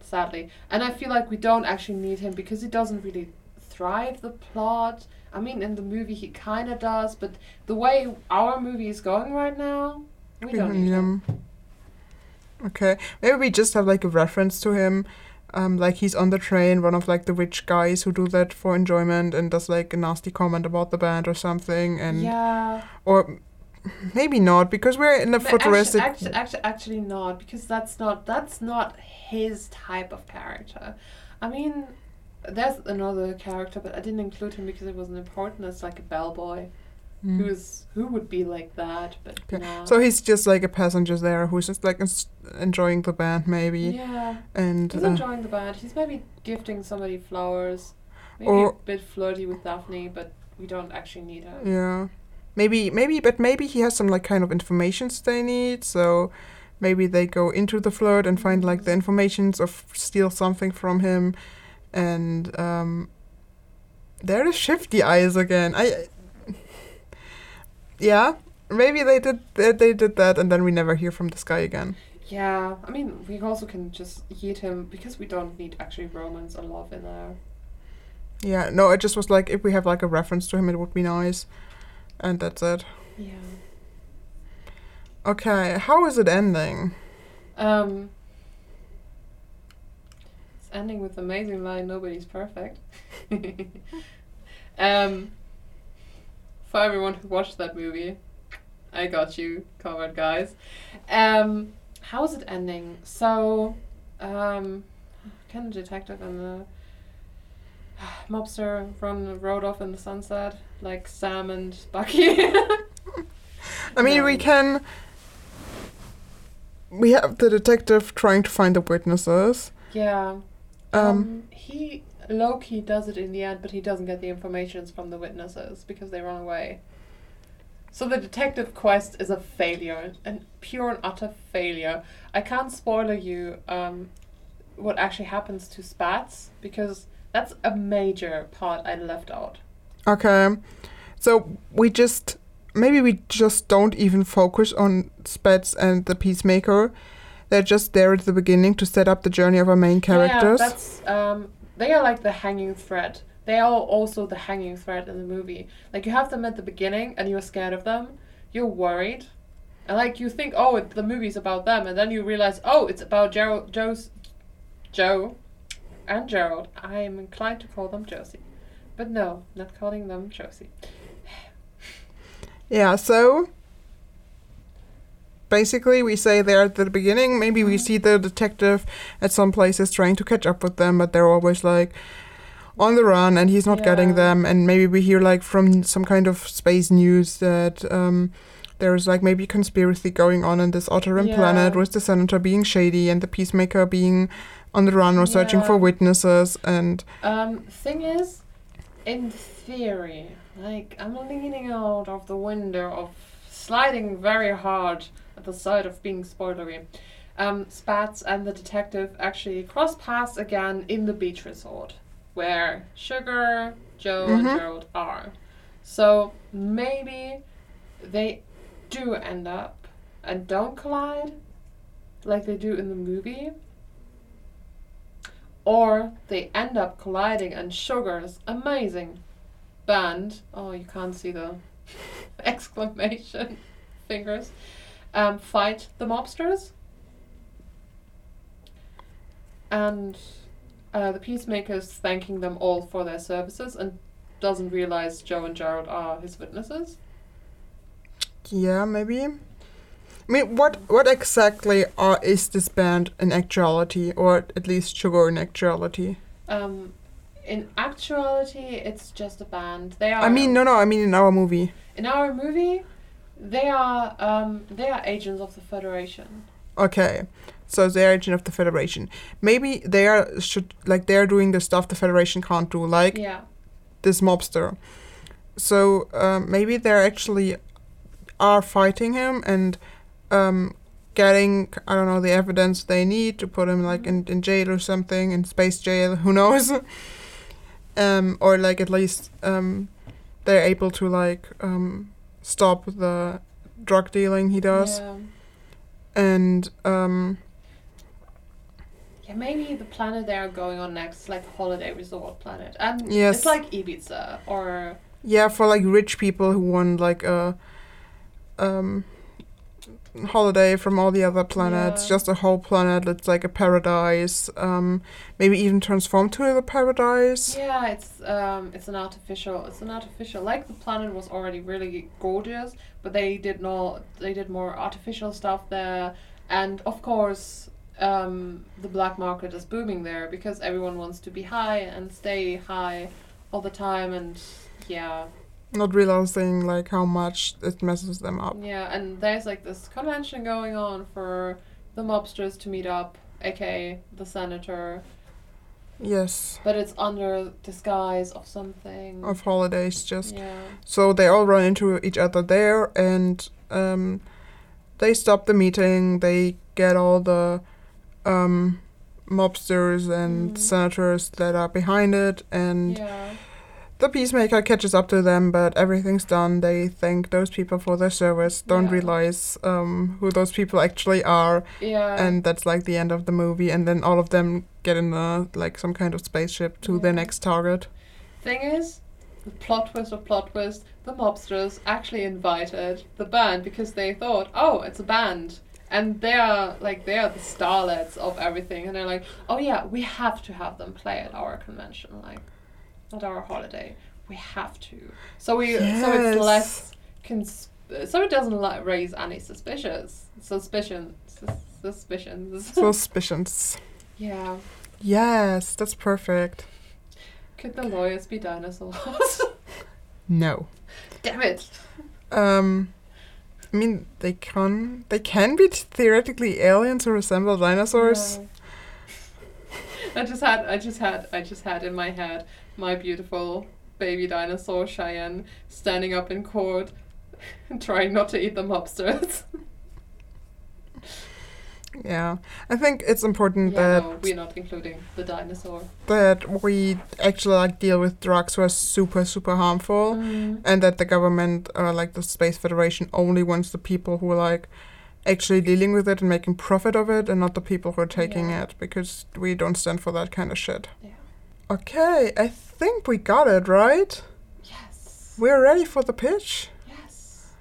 Sadly, and I feel like we don't actually need him because he doesn't really thrive the plot. I mean, in the movie he kind of does, but the way our movie is going right now, we don't need him. Okay, maybe we just have like a reference to him, um, like he's on the train, one of like the rich guys who do that for enjoyment and does like a nasty comment about the band or something, and yeah, or maybe not because we're in a but futuristic. Actually, actually, actually, not because that's not that's not his type of character. I mean, there's another character, but I didn't include him because it wasn't important. It's like a bellboy Mm. who's who would be like that, but Okay. no. So he's just like a passenger there who's just like ens- enjoying the band maybe, yeah, and he's uh, enjoying the band. He's maybe gifting somebody flowers, maybe Or- a bit flirty with Daphne, but we don't actually need her. yeah, maybe maybe, but maybe he has some like kind of informations they need. So maybe they go into the flirt and find like the informations or f- steal something from him, and um, there is shifty eyes again. I yeah. Maybe they did they, they did that, and then we never hear from this guy again. Yeah, I mean, we also can just yeet him because we don't need actually romance or love in there. Yeah, no, it just was like if we have like a reference to him, it would be nice, and that's it. Yeah. Okay, how is it ending? Um. It's ending with amazing line, "Nobody's perfect." um. For everyone who watched that movie, I got you covered, guys. Um, how is it ending? So, um, can the detective and the mobster run the road off in the sunset like Sam and Bucky? I mean, we can. We have the detective trying to find the witnesses. yeah. Um, Um, he Loki does it in the end, but he doesn't get the informations from the witnesses because they run away. So the detective quest is a failure, and pure and utter failure. I can't spoiler you um, what actually happens to Spats because that's a major part I left out. okay, so we just maybe we just don't even focus on Spats and the Peacemaker. They're just there at the beginning to set up the journey of our main characters. Yeah, that's um, they are like the hanging thread. They are also the hanging thread in the movie. Like you have them at the beginning, and you're scared of them. You're worried, and like you think, oh, the movie's about them, and then you realize, oh, it's about Gerald, Joe's, Joe, and Gerald. I am inclined to call them Josie, but no, not calling them Josie. Yeah, so basically we say they're at the beginning. Maybe we see the detective at some places trying to catch up with them, but they're always like on the run and he's not getting them. And maybe we hear like from some kind of space news that um, there's like maybe conspiracy going on in this outer rim Yeah. planet with the senator being shady and the peacemaker being on the run or searching for witnesses and Um, thing is, in theory, like I'm leaning out of the window of sliding very hard side of being spoilery. Um, Spats and the detective actually cross paths again in the beach resort, where Sugar, Joe, and Mhm. Gerald are. So maybe they do end up and don't collide like they do in the movie or they end up colliding and Sugar's amazing band oh you can't see the exclamation fingers um, fight the mobsters and uh, the peacemakers thanking them all for their services and doesn't realize Joe and Gerald are his witnesses Yeah, maybe. I mean, what what exactly are is this band in actuality, or at least Sugar in actuality? um, in actuality, it's just a band. They are. I mean, no, no, I mean in our movie. in our movie, they are um, they are agents of the Federation. Okay, so they're agent of the Federation. Maybe they are should like they're doing the stuff the Federation can't do, like Yeah. this mobster. So um, maybe they're actually are fighting him and um, getting I don't know the evidence they need to put him like in, in jail or something in space jail. Who knows? um, or like at least um, they're able to like um, stop the drug dealing he does Yeah. and um, Yeah, maybe the planet they are going on next is like a holiday resort planet, and Yes. it's like Ibiza or Yeah, for like rich people who want like a um holiday from all the other planets, Yeah. just a whole planet that's like a paradise. Um maybe even transform to a paradise. yeah, it's um, it's an artificial, it's an artificial. Like the planet was already really gorgeous, but they did not, they did more artificial stuff there, and of course. Um, the black market is booming there because everyone wants to be high and stay high all the time, and yeah, Not realizing like how much it messes them up. Yeah, and there's like this convention going on for the mobsters to meet up, aka the senator, Yes. but it's under disguise of something. Of holidays just yeah. So they all run into each other there, and um, they stop the meeting. They get all the um, mobsters and Mhm. senators that are behind it, and Yeah. The peacemaker catches up to them. But everything's done. They thank those people for their service. Don't Yeah. realize um, who those people actually are, Yeah. and that's like the end of the movie. And then all of them get in a like some kind of spaceship to their next target. Thing is, the plot twist of plot twist, the mobsters actually invited the band because they thought, oh, it's a band. And they are like they are the starlets of everything, and they're like, oh yeah, we have to have them play at our convention, like at our holiday. We have to. So we so it's less cons- so it doesn't like raise any suspicious suspicions sus- suspicions. Suspicions. yeah. Yes, that's perfect. Could the lawyers be dinosaurs? No. Damn it. Um, I mean, they can they can be t- theoretically aliens who resemble dinosaurs. No. I just had, I just had, I just had in my head my beautiful baby dinosaur Cheyenne standing up in court, trying not to eat the mobsters. Yeah, I think it's important yeah, that no, we're not including the dinosaur. that we actually like deal with drugs who are super super harmful, Mm. and that the government or like the Space Federation only wants the people who are like actually dealing with it and making profit of it, and not the people who are taking Yeah. it because we don't stand for that kind of shit. Yeah. Okay, I think we got it right. Yes. We're ready for the pitch. Yes.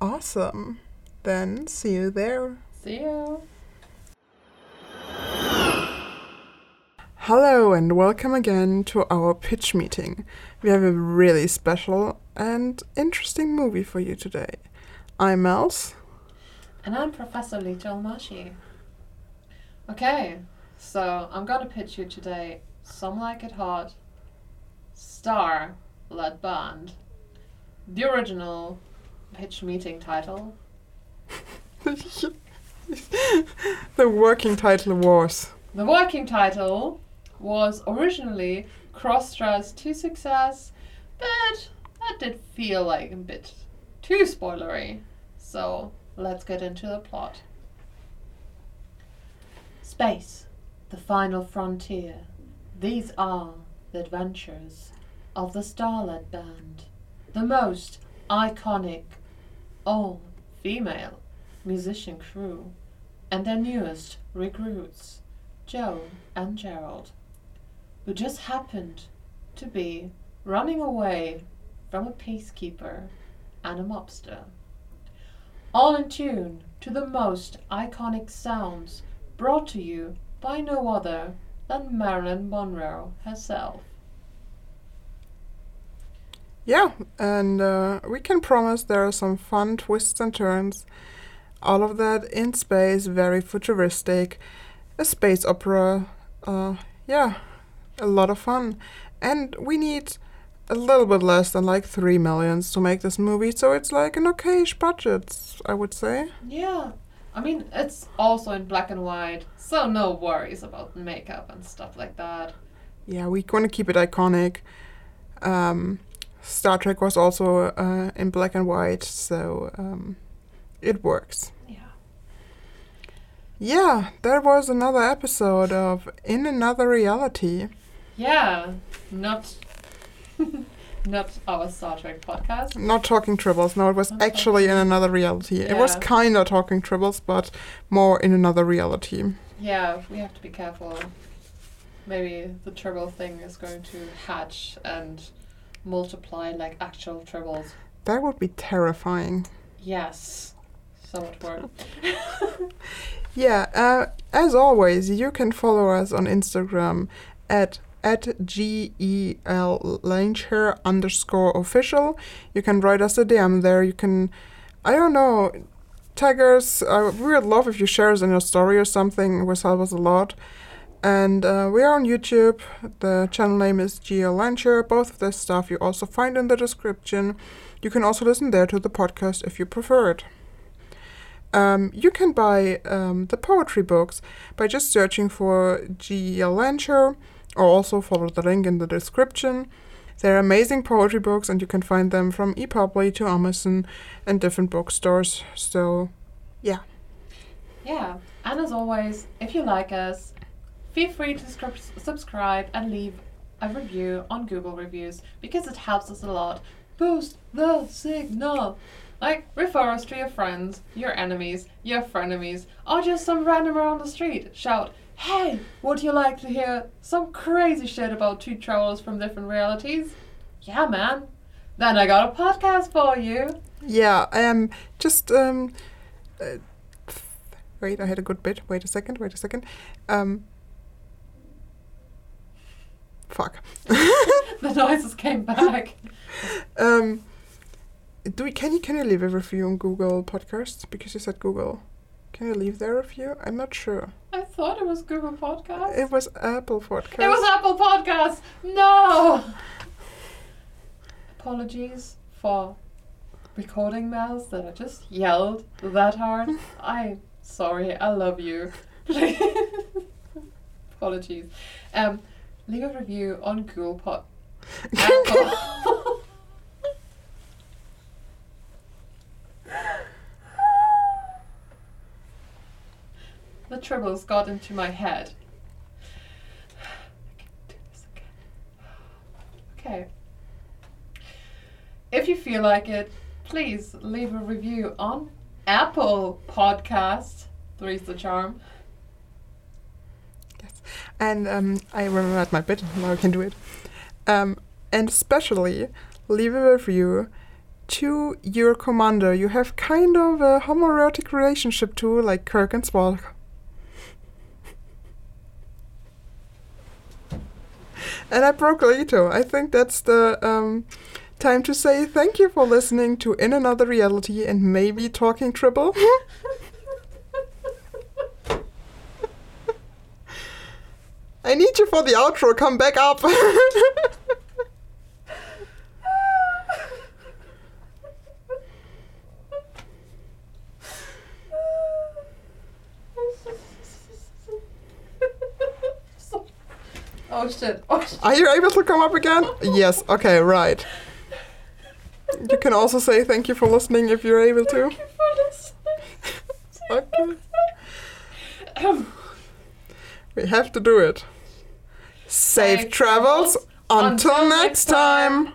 Awesome. Then see you there. See you. Hello and welcome again to our pitch meeting. We have a really special and interesting movie for you today. I'm Mels. And I'm Professor Lita Almashi. Okay, so I'm gonna pitch you today Some Like It Hot, Star Led Band. The original pitch meeting title. the working title was The working title was originally Cross-Dress to Success, but that did feel like a bit too spoilery. So let's get into the plot. Space, the final frontier. These are the adventures of the Starlet Band, the most iconic all female musician crew, and their newest recruits, Joe and Gerald, who just happened to be running away from a peacekeeper and a mobster. All in tune to the most iconic sounds brought to you by no other than Marilyn Monroe herself. yeah, and uh, we can promise there are some fun twists and turns. All of that in space, very futuristic, a space opera. Uh, yeah, a lot of fun. and we need a little bit less than like three millions to make this movie, so it's like an okayish budget, I would say. Yeah. I mean, it's also in black and white, so no worries about makeup and stuff like that. Yeah, we want to keep it iconic. Um, Star Trek was also uh, in black and white, so um, it works. Yeah. Yeah, that was another episode of In Another Reality. Yeah. Not. not our Star Trek podcast. Not talking tribbles, no, it was Not actually in another reality. It was kind of talking tribbles, but more in another reality. Yeah, we have to be careful. Maybe the tribble thing is going to hatch and multiply like actual tribbles. That would be terrifying. Yes. So much. Yeah, uh, as always, you can follow us on Instagram at at G-E-L underscore official. You can write us a DM there. You can, I don't know, tag us. Uh, we would love if you share us in your story or something. It would help us a lot. And uh, we are on YouTube. The channel name is J.E.L. Lehnsherr. Both of this stuff you also find in the description. You can also listen there to the podcast if you prefer it. Um, you can buy um, the poetry books by just searching for J.E.L. Lehnsherr or also follow the link in the description. They're amazing poetry books and you can find them from epubli to Amazon and different bookstores. So, yeah. Yeah. And as always, if you like us, feel free to subscribe and leave a review on Google Reviews because it helps us a lot. Boost the signal. Like, refer us to your friends, your enemies, your frenemies, or just some random around the street. Shout, hey, would you like to hear some crazy shit about two travelers from different realities? Yeah, man. Then I got a podcast for you. Yeah, um, just, um, uh, wait, I had a good bit. Wait a second, wait a second. Um, fuck. The noises came back. Um, do we, can you can you leave a review on Google Podcasts because you said Google? Can you leave their review? I'm not sure. I thought it was Google Podcast. It was Apple Podcast. It was Apple Podcasts. No. Apologies for recording bells that I just yelled that hard. I'm sorry. I love you. Apologies. Um, leave a review on Google Pod. Apple. The tribbles got into my head. Okay. If you feel like it, please leave a review on Apple Podcast. Three's the charm. Yes. And um, I remembered my bit. Now I can do it. Um, and especially leave a review to your commander you have kind of a homoerotic relationship to, like Kirk and Spock. And I broke Leto. I think that's the um, time to say thank you for listening to In Another Reality and maybe Talking Tribble. I need you for the outro. Come back up. oh shit. Oh shit. Are you able to come up again? Yes. Okay. Right. You can also say thank you for listening if you're able to. Thank you for listening. Okay. Um, We have to do it. Safe travels. Until Until next next time. time.